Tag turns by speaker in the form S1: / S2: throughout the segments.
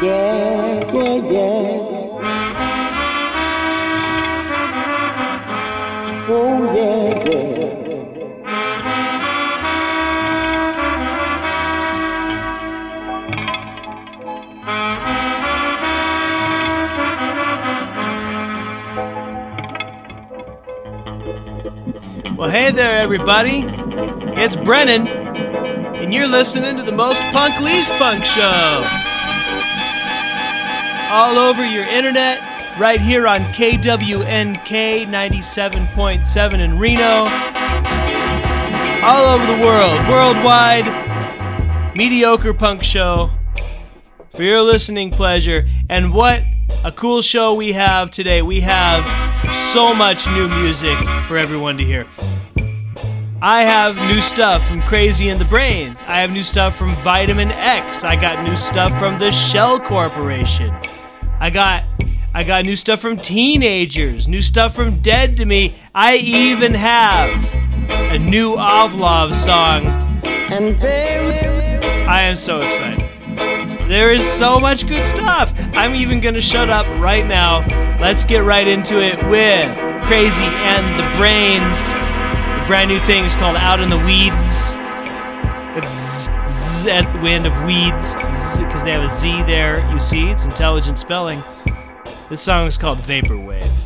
S1: Yeah, yeah, yeah. Oh, yeah, yeah.
S2: Well, hey there, everybody. It's Brennan, and you're listening to the most punk least punk show. All over your internet, right here on KWNK 97.7 in Reno. All over the world, worldwide, mediocre punk show for your listening pleasure. And what a cool show we have today. We have so much new music for everyone to hear. I have new stuff from Crazy and the Brains. I have new stuff from Vitamin X. I got new stuff from the Shell Corporation. I got I got new stuff from Teenagers, new stuff from Dead to Me. I even have a new Ovlov song.
S1: And
S2: I am so excited. There is so much good stuff. I'm even going to shut up right now. Let's get right into it with Crazy and the Brains. The brand new thing is called Out in the Weeds. It's z, at the end of weeds because they have a Z there. You see, it's intelligent spelling. This song is called Vaporwave.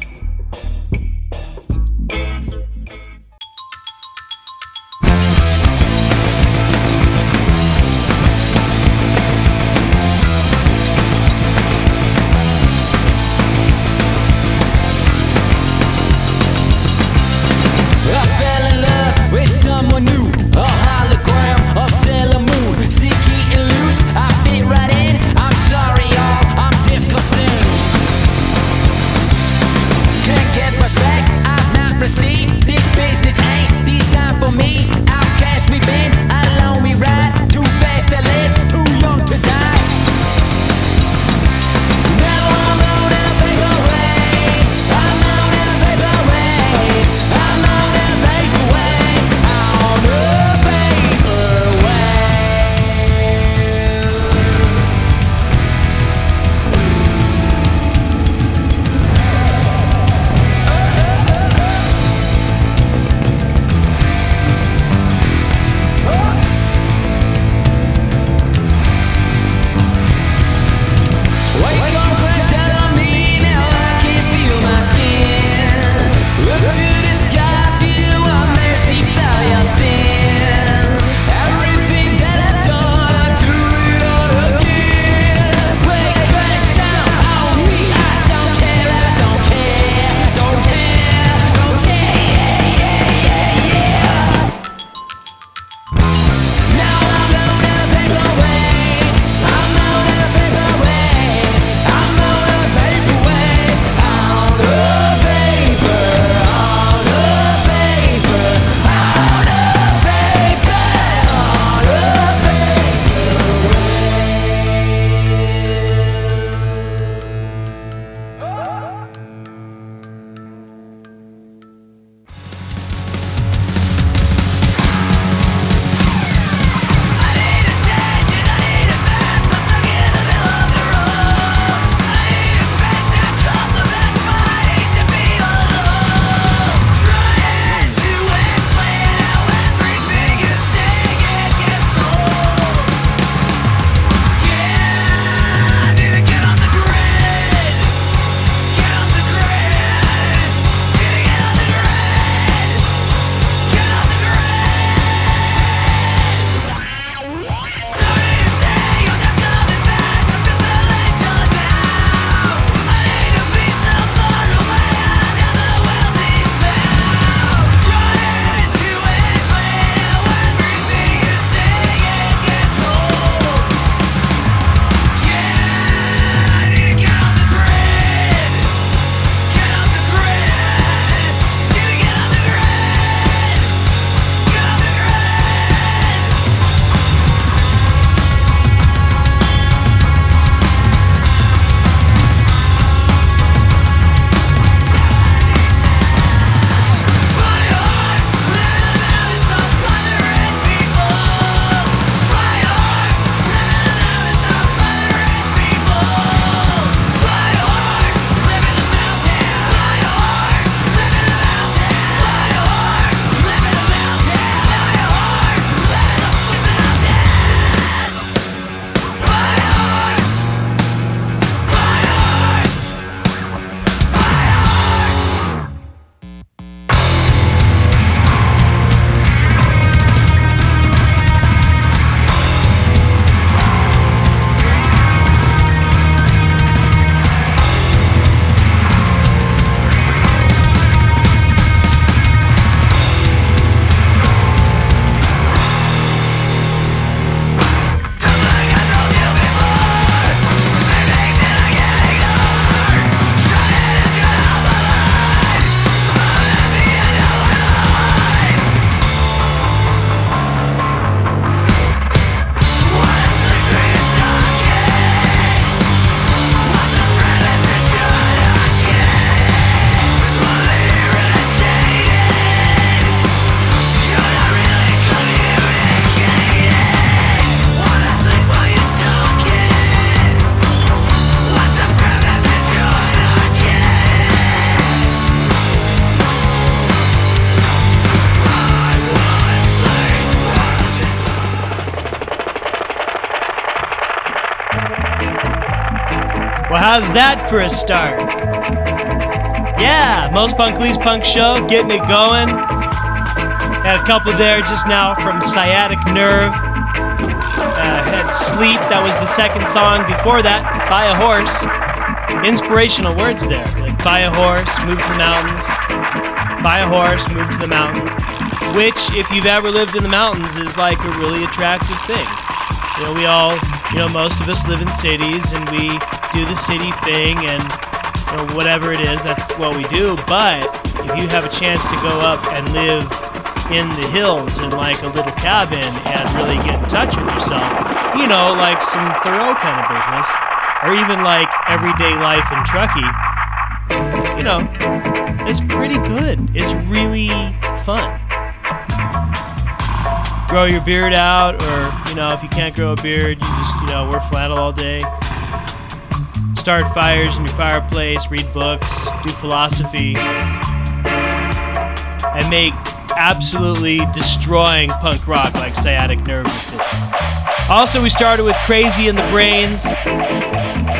S2: For a start? Yeah, most punk least punk show, getting it going. Had a couple there just now from Sciatic Nerve. Uh, had Sleep, that was the second song. Before that, Buy a Horse. Inspirational words there. Like buy a horse, move to the mountains. Buy a horse, move to the mountains. Which, if you've ever lived in the mountains, is like a really attractive thing. You know, we all, you know, most of us live in cities and we do the city thing and you know, whatever it is, that's what we do. But if you have a chance to go up and live in the hills in like a little cabin and really get in touch with yourself, you know, like some Thoreau kind of business, or even like everyday life in Truckee, you know, it's pretty good. It's really fun. Grow your beard out, or, you know, if you can't grow a beard, you just, you know, wear flannel all day. Start fires in your fireplace, read books, do philosophy, and make absolutely destroying punk rock like Sciatic Nerve did. Also, we started with Crazy and the Brains,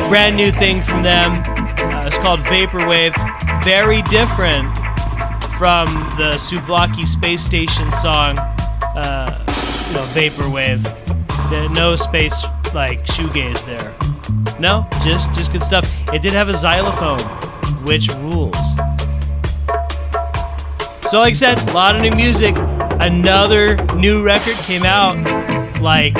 S2: brand new thing from them. Uh, it's called Vaporwave. Very different from the Souvlaki Space Station song, uh, you know, Vaporwave. No space like shoegaze there. No, just just good stuff. It did have a xylophone, which rules. So, like I said, a lot of new music. Another new record came out like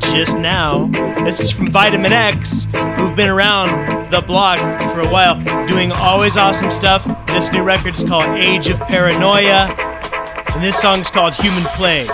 S2: just now. This is from Vitamin X, who've been around the block for a while, doing always awesome stuff. This new record is called Age of Paranoia, and this song is called Human
S3: Plague.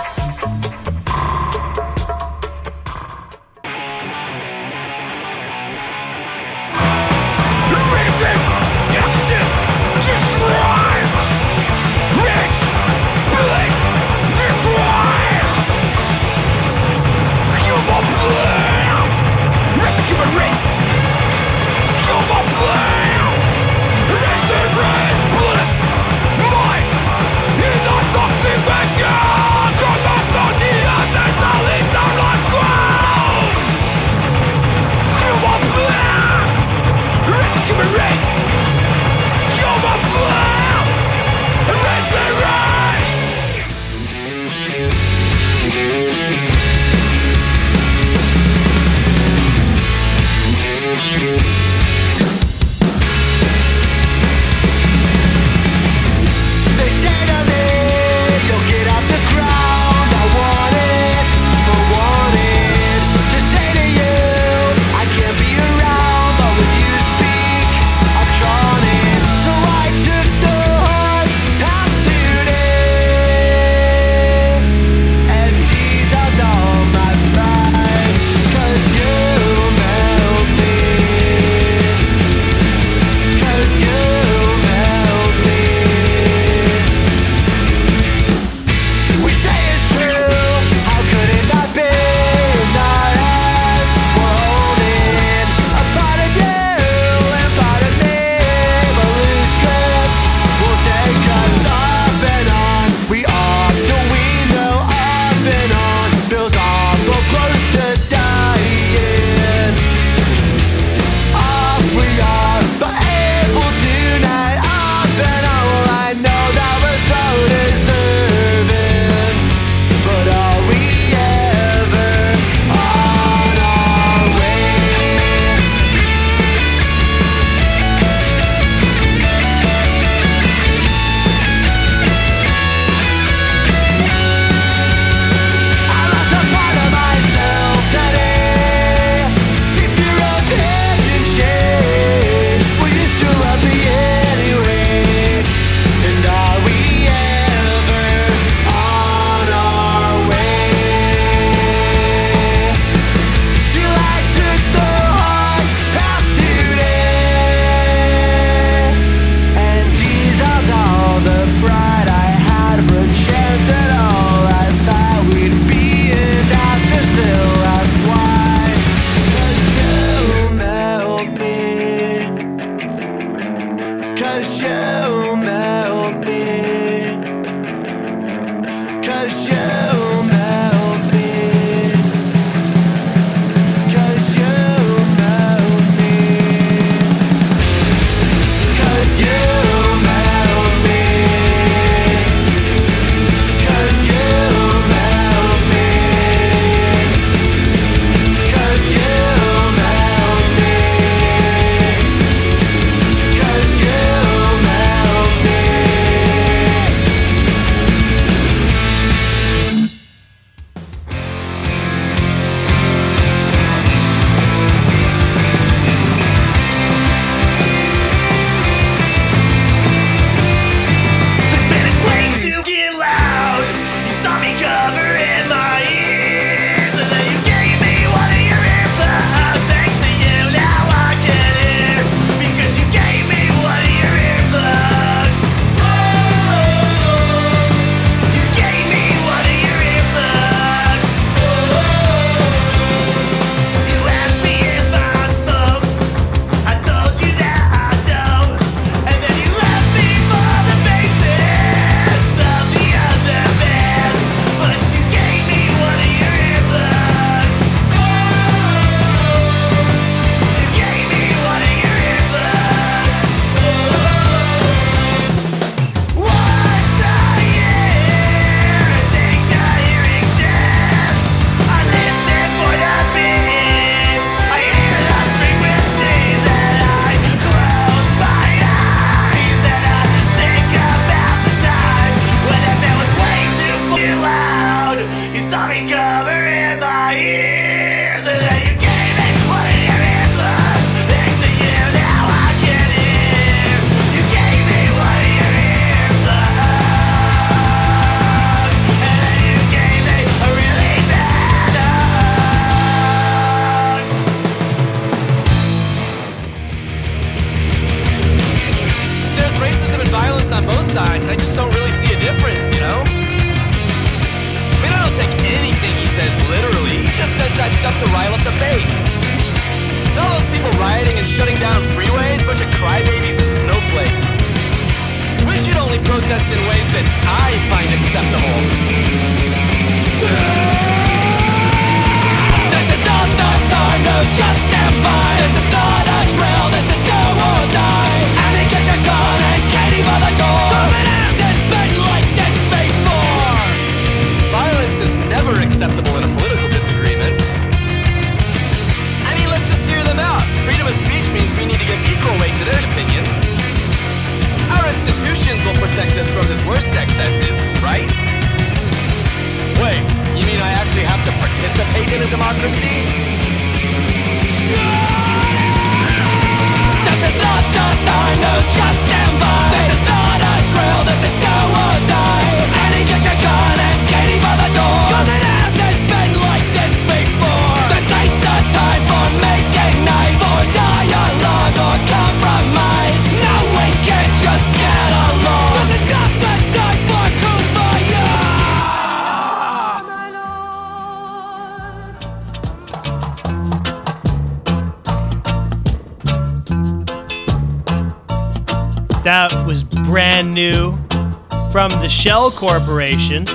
S3: From
S4: the
S2: Shell Corporation.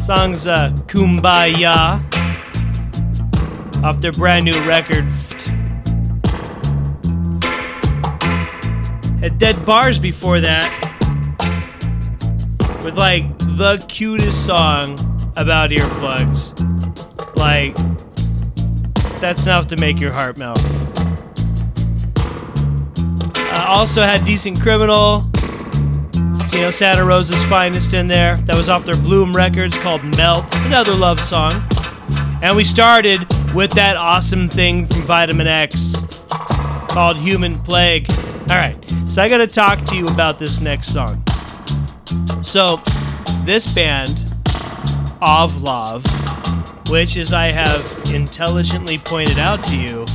S2: Song's uh, Kumbaya off their brand new record. Had Dead Bars before that with like the cutest song about earplugs. Like, that's enough to make your heart melt. Uh, also had Decent Criminal. So, you know, Santa Rosa's Finest in there. That was off their Bloom Records called Melt, another love song. And we started with that awesome thing from Vitamin X called Human Plague. All right, so I got to talk to you about this next song. So, this band, Ovlov, which, as I have intelligently pointed out to you,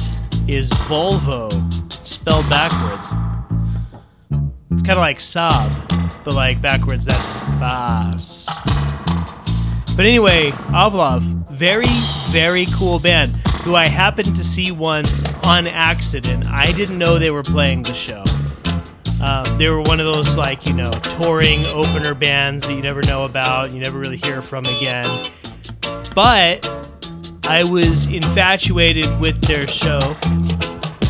S2: is Volvo spelled backwards. It's kind of like Saab, but like backwards, that's Bass. But anyway, Ovlov, very, very cool band who I happened to see once on accident. I didn't know they were playing the show. Um, they were one of those like you know touring opener bands that you never know about, you never really hear from again. But I was infatuated with their show.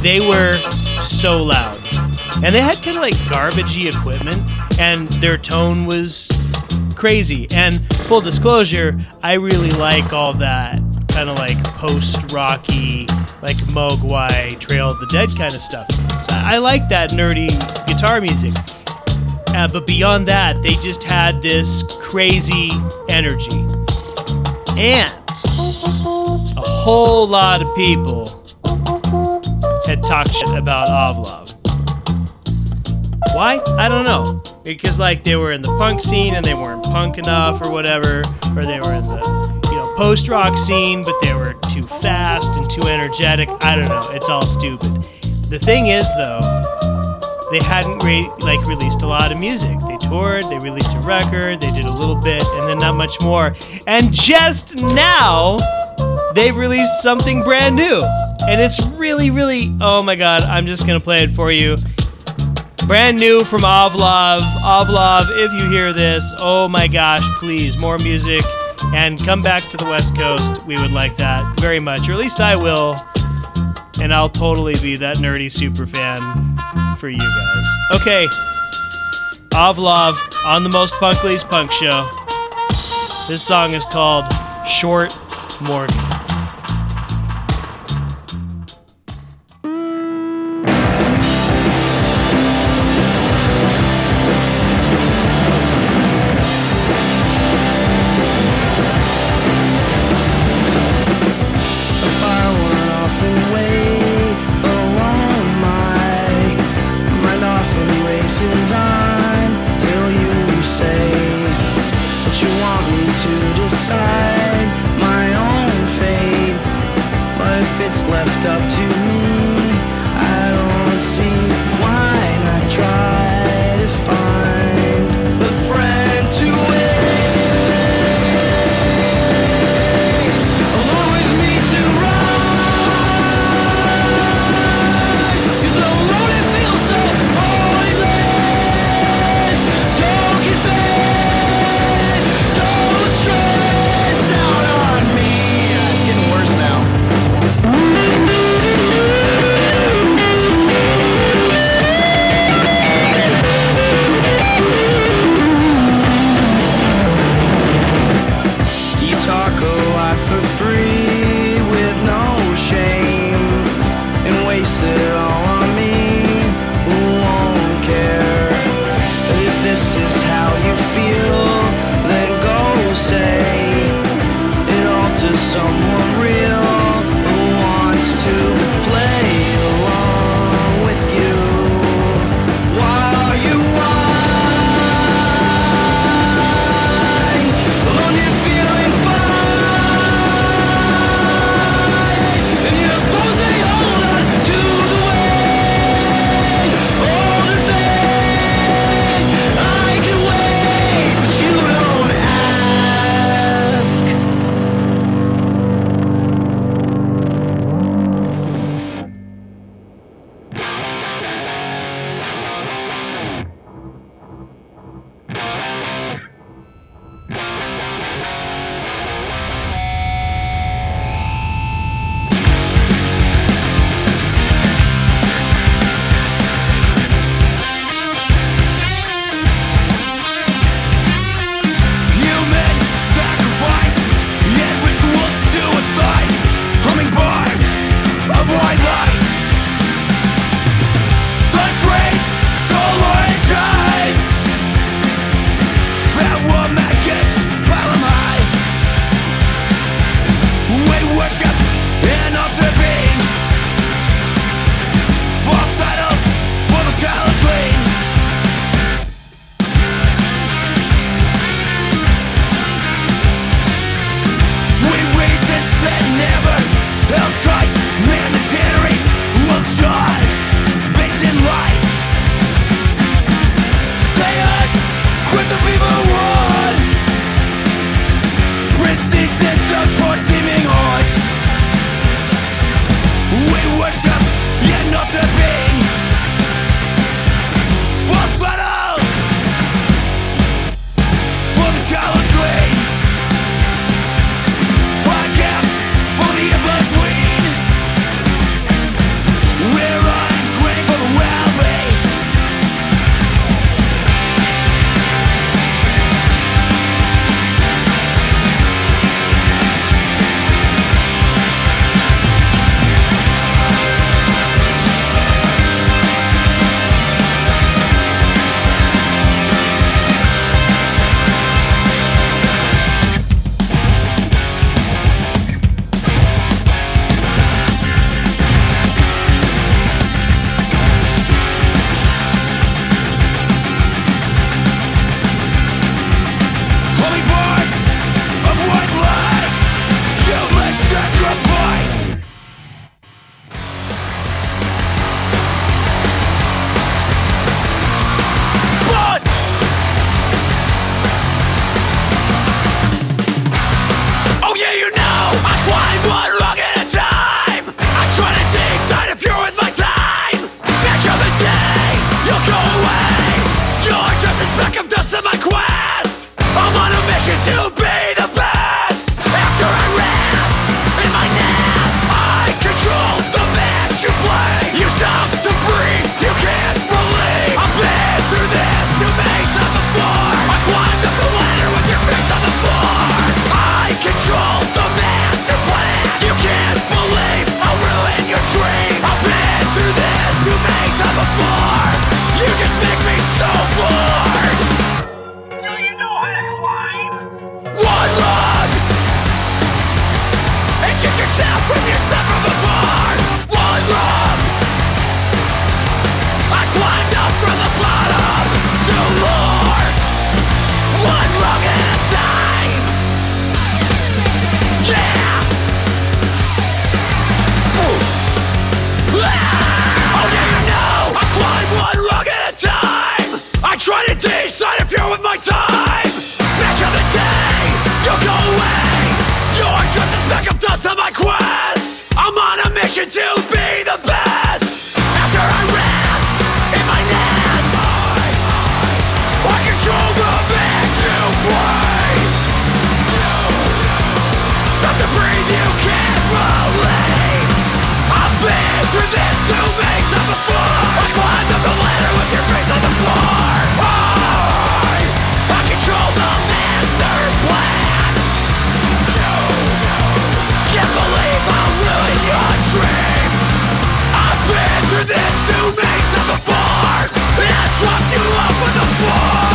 S2: They were so loud, and they had kind of like garbagey equipment, and their tone was crazy. And full disclosure, I really like all that kind of like post rocky, like Mogwai, Trail of the Dead kind of stuff. So I like that nerdy guitar music. Uh, but beyond that, they just had this crazy energy. And a whole lot of people had talked shit about Ovlov. Why? I don't know. Because like they were in the punk scene and they weren't punk enough or whatever, or they were in the you know post rock scene but they were too fast and too energetic. I don't know. It's all stupid. The thing is though, they hadn't re- like released a lot of music. They toured, they released a record, they did a little bit, and then not much more. And just now, they've released something brand new, and it's really, really. Oh my god! I'm just gonna play it for you. Brand new from Ovlov. Ovlov, if you hear this, oh my gosh, please, more music and come back to the West Coast. We would like that very much, or at least I will. And I'll totally be that nerdy super fan for you guys. Okay. Ovlov on the Most Punk Least Punk Show. This song is called Short Morgan.
S5: Swapped you up with
S2: a flood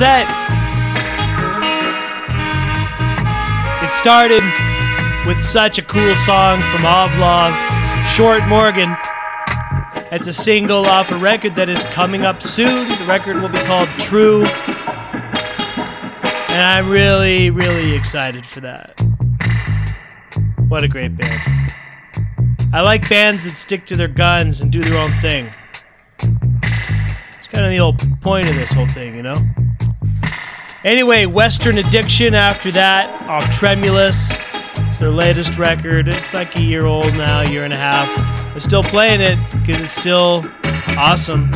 S2: set! It started with such a cool song from Ovlov, Short Morgan. It's a single off a record that is coming up soon. The record will be called TRU. And I'm really, really excited for that. What a great band. I like bands that stick to their guns and do their own thing. It's kind of the old point of this whole thing, you know? Anyway, Western Addiction after that, off Tremulous. It's their latest record. It's like a year old now, year and a half. I'm still playing it because it's still awesome.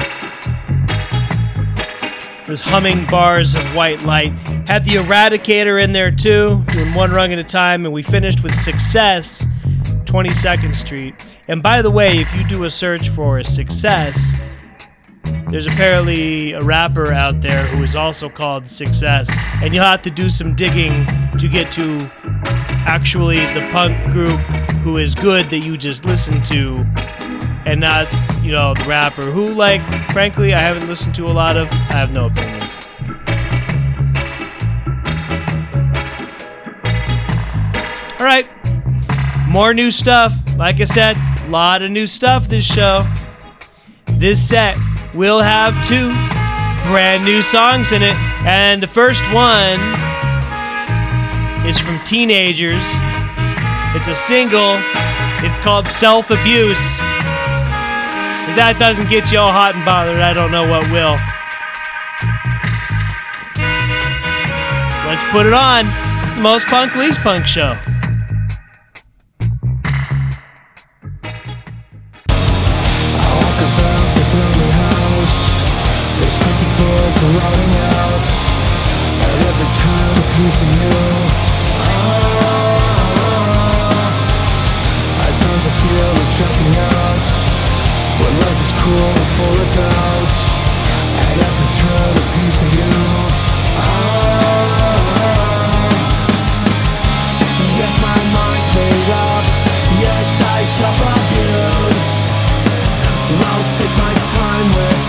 S2: There's humming bars of white light. Had the Eradicator in there too, doing one rung at a time, and we finished with Success, 22nd Street. And by the way, if you do a search for Success, there's apparently a rapper out there who is also called Success, and you'll have to do some digging to get to actually the punk group who is good that you just listened to, and not, you know, the rapper who, like, frankly, I haven't listened to a lot of. I have no opinions. All right, more new stuff. Like I said, a lot of new stuff this show. This set will have two brand new songs in it, and the first one is from Teenagers. It's a single. It's called Self Abuse. If that doesn't get you all hot and bothered, I don't know what will. Let's put it on. It's the most punk least punk show.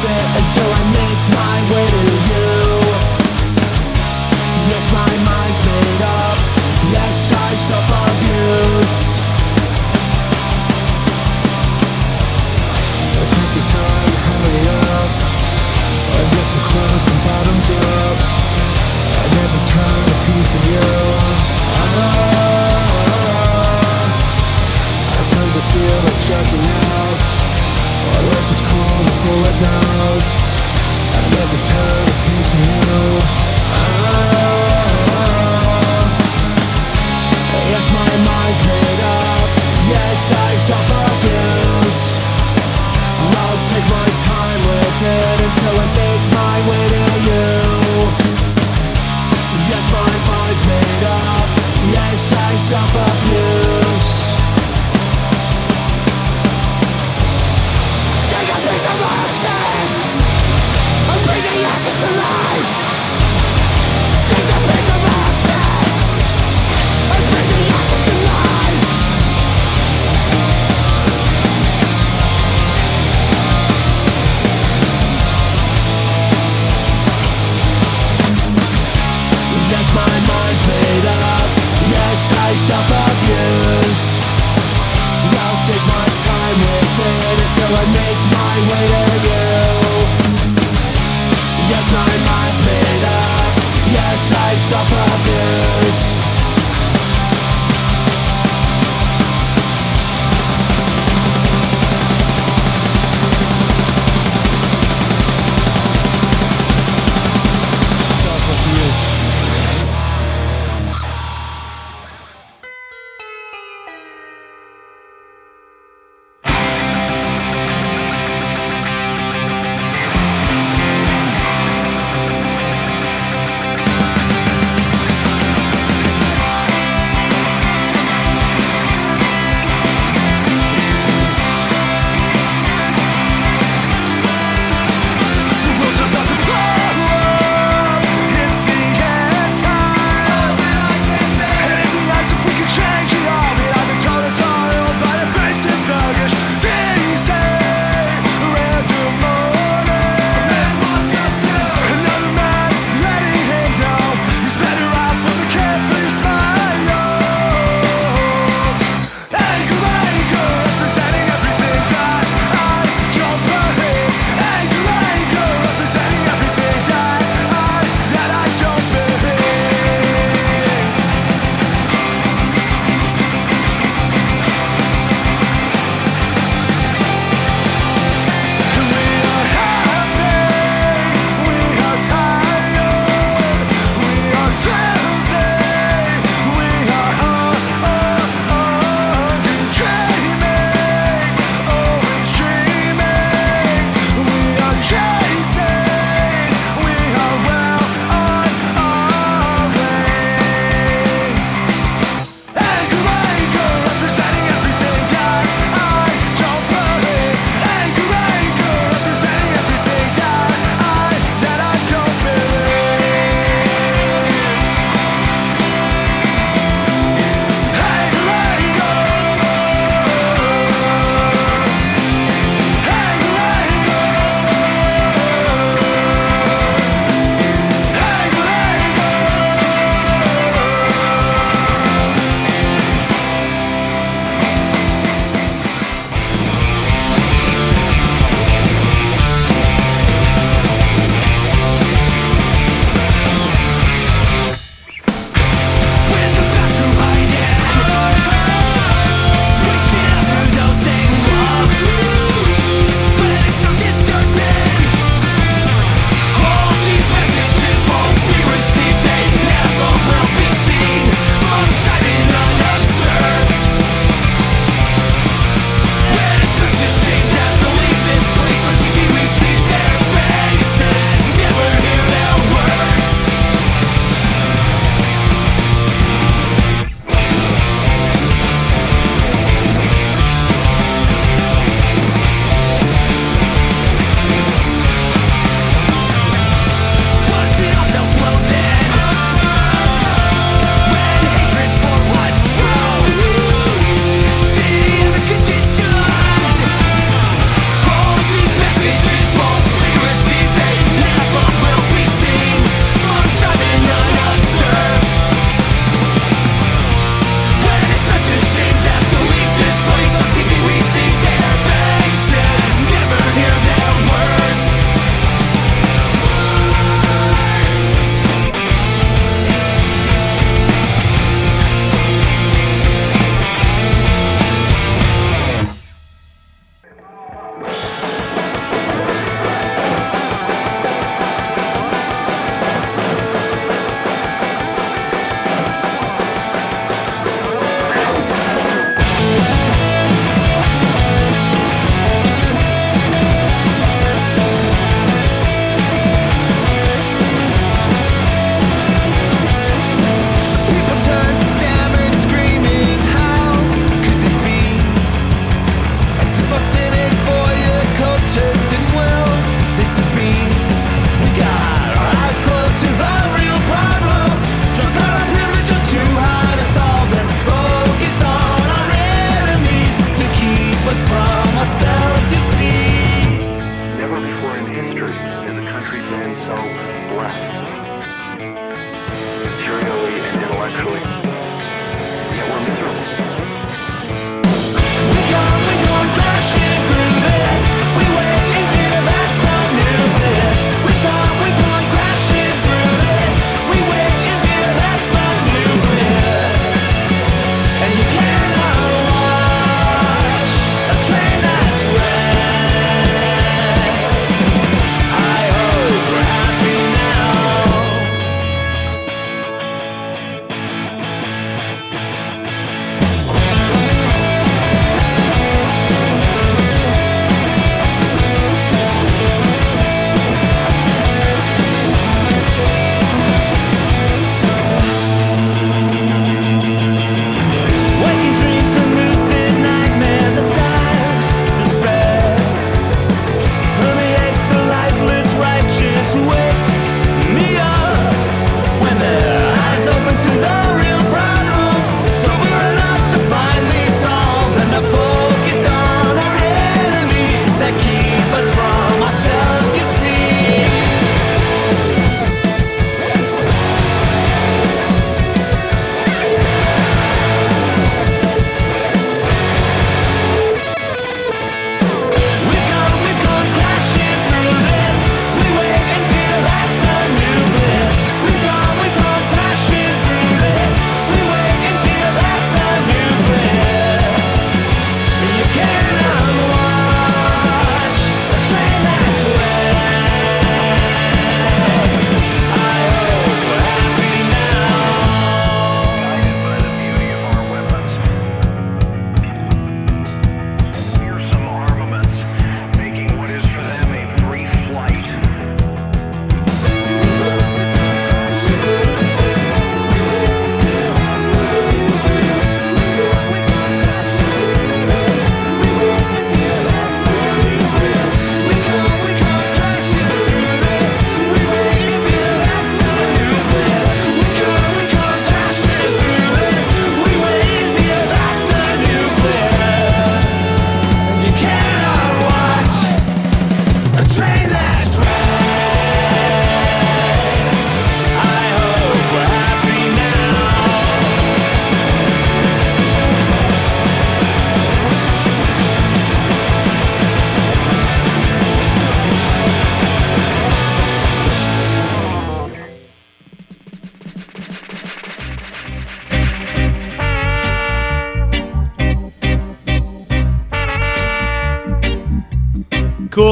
S6: It until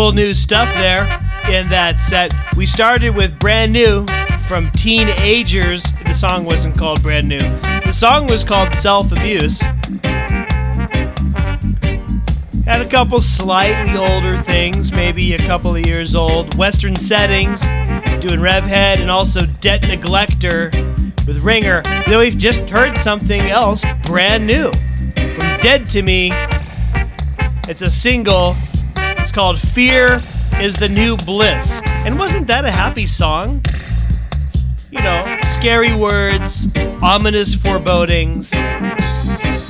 S2: Cool new stuff there in that set. We started with Brand New from Teenagers. The song wasn't called Brand New, the song was called Self Abuse. Had a couple slightly older things, maybe a couple of years old. Western settings, doing Revhead, and also Debt Neglector with Ringer. Then we've just heard something else brand new from Dead to Me. It's a single. Called Fear is the New Bliss. And wasn't that a happy song? You know, scary words, ominous forebodings.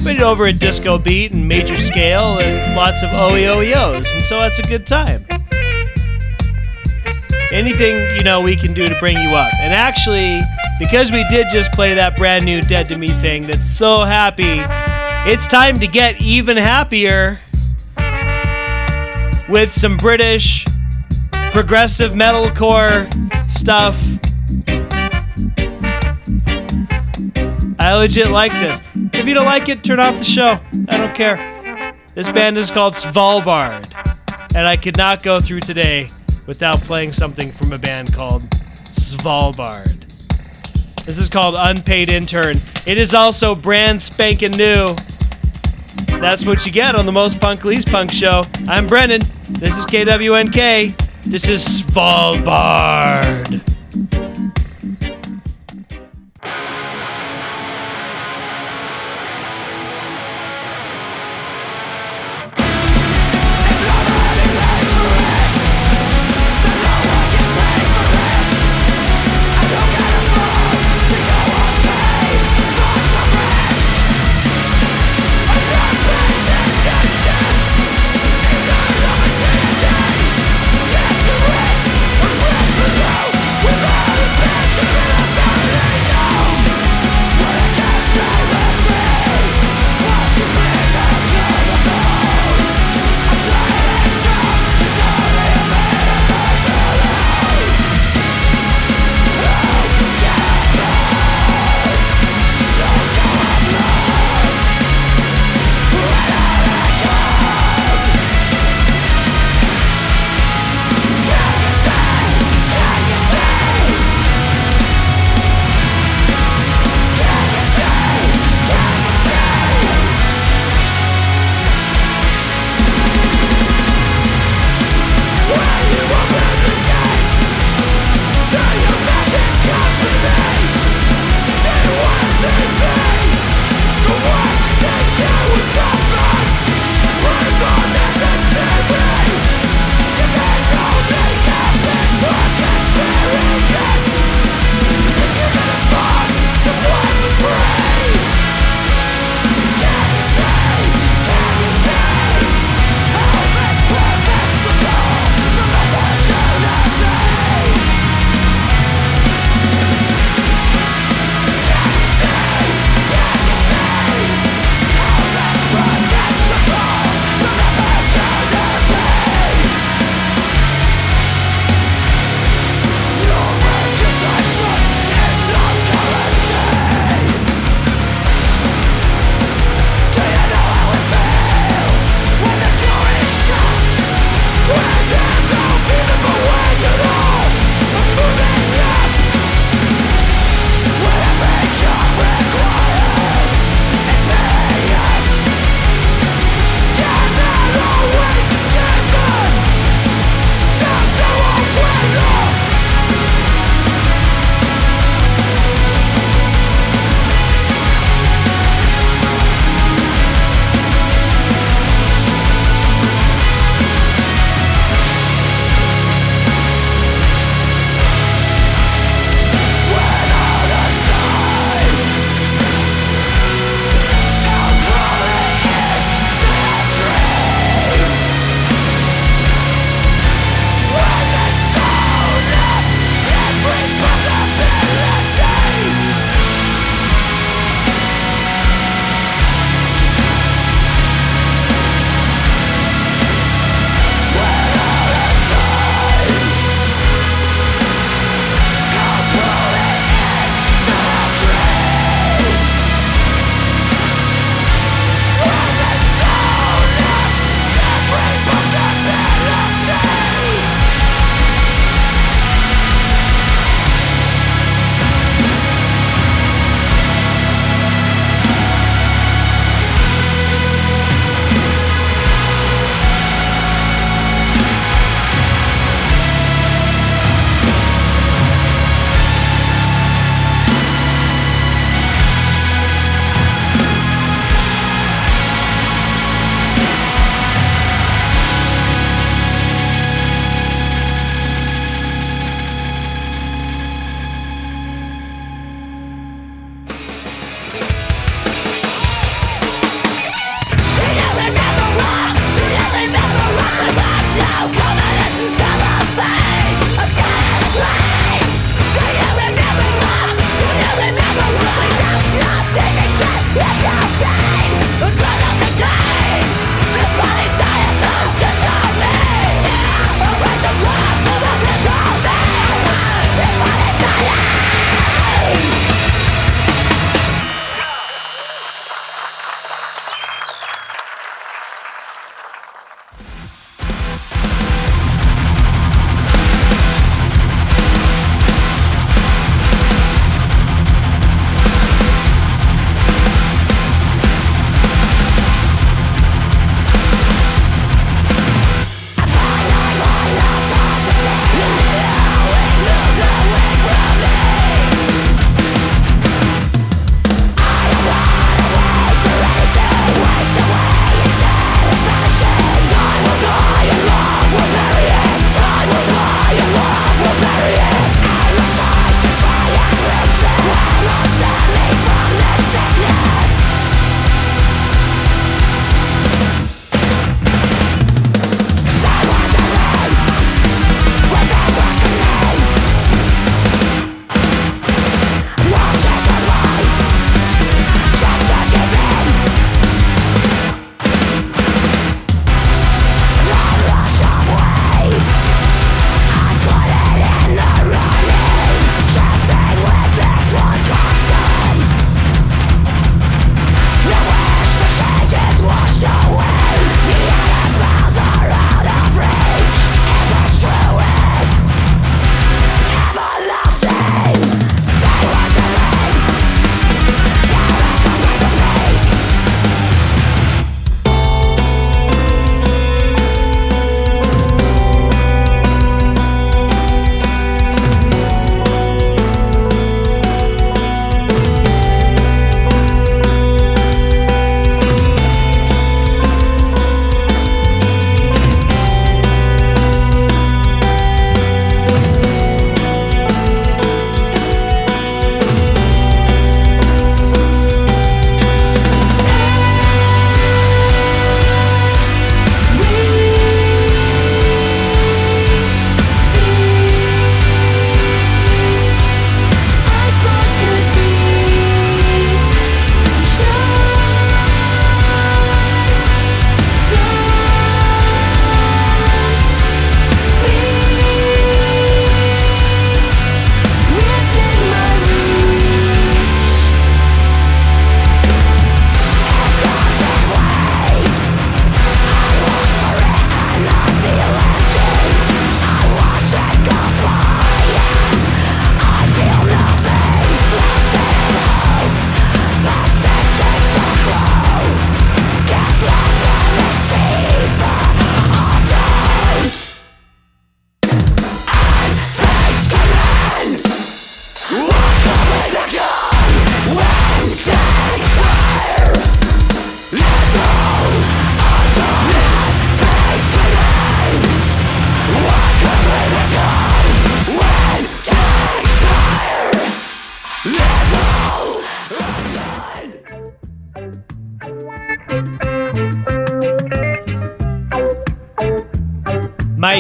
S2: Put it over a disco beat and major scale and lots of OEOEOs. And so that's a good time. Anything, you know, we can do to bring you up. And actually, because we did just play that brand new Dead to Me thing that's so happy, it's time to get even happier with some British progressive metalcore stuff. I legit like this. If you don't like it, turn off the show. I don't care. This band is called Svalbard, and I could not go through today without playing something from a band called Svalbard. This is called Unpaid Intern. It is also brand spanking new. That's what you get on the Most Punk Least Punk show. I'm Brennan. This is KWNK. This is Svalbard.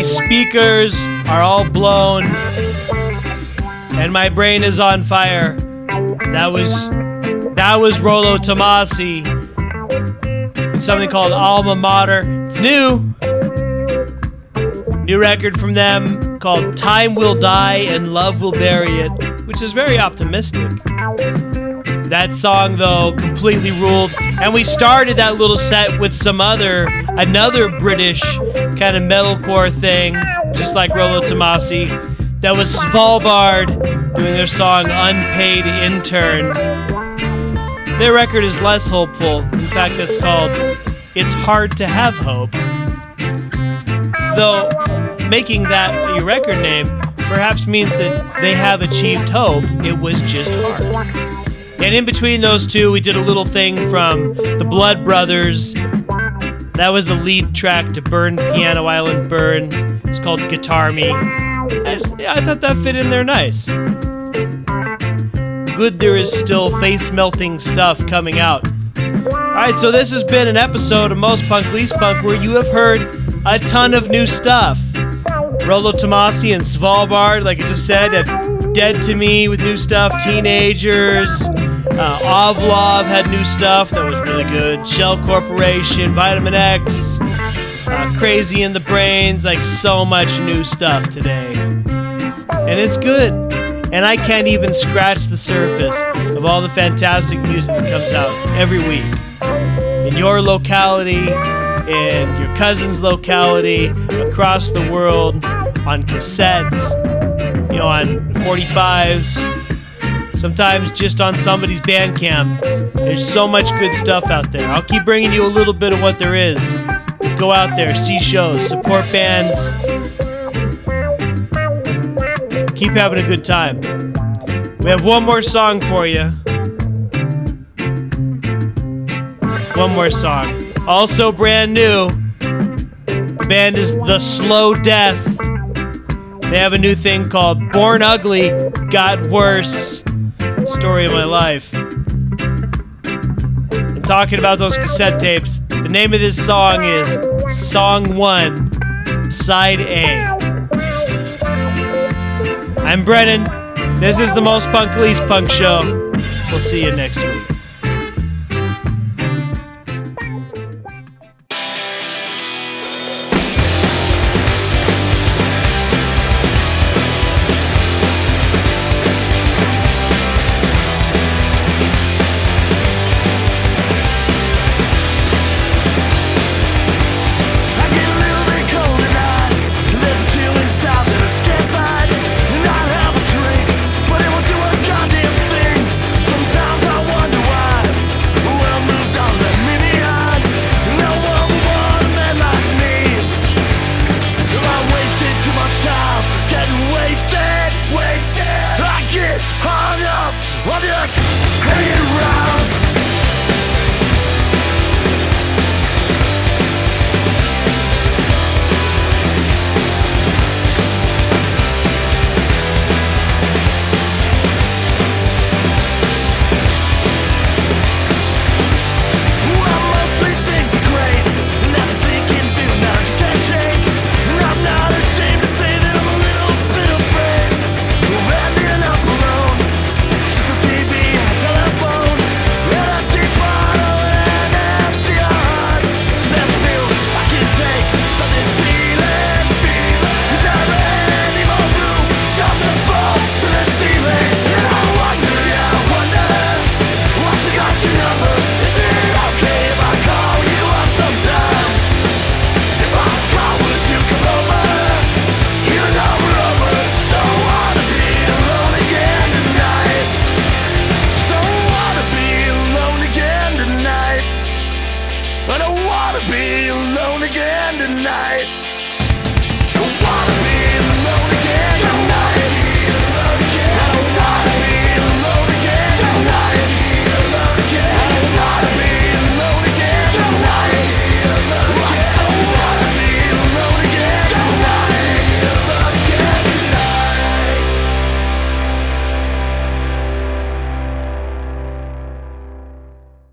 S2: Speakers are all blown and my brain is on fire. That was that was Rolo Tomassi. Something called Alma Mater. It's new. New record from them called Time Will Die and Love Will Bury It, which is very optimistic. That song, though, completely ruled. And we started that little set with some other, another British kind of metalcore thing, just like Rolo Tomassi. That was Svalbard doing their song Unpaid Intern. Their record is less hopeful. In fact, it's called It's Hard to Have Hope. Though making that a record name perhaps means that they have achieved hope, it was just hard. And in between those two, we did a little thing from the Blood Brothers. That was the lead track to Burn Piano Island Burn. It's called Guitarmy. I, just, yeah, I thought that fit in there nice. Good, there is still face melting stuff coming out. Alright, so this has been an episode of Most Punk Least Punk where you have heard a ton of new stuff. Rolo Tomassi and Svalbard, like I just said, Dead to Me with new stuff, Teenagers, uh, Ovlov had new stuff that was really good, Shell Corporation, Vitamin X, uh, Crazy and the Brains, like so much new stuff today. And it's good. And I can't even scratch the surface of all the fantastic music that comes out every week in your locality, in your cousin's locality, across the world, on cassettes, you know, on 45s, sometimes just on somebody's Bandcamp. There's so much good stuff out there. I'll keep bringing you a little bit of what there is. Go out there, see shows, support bands, keep having a good time. We have one more song for you. One more song. Also brand new. The band is The Slow Death. They have a new thing called Born Ugly Got Worse. Story of my life. And talking about those cassette tapes, the name of this song is Song 1, Side A. I'm Brennan. This is the Most Punk Least Punk Show. We'll see you next week.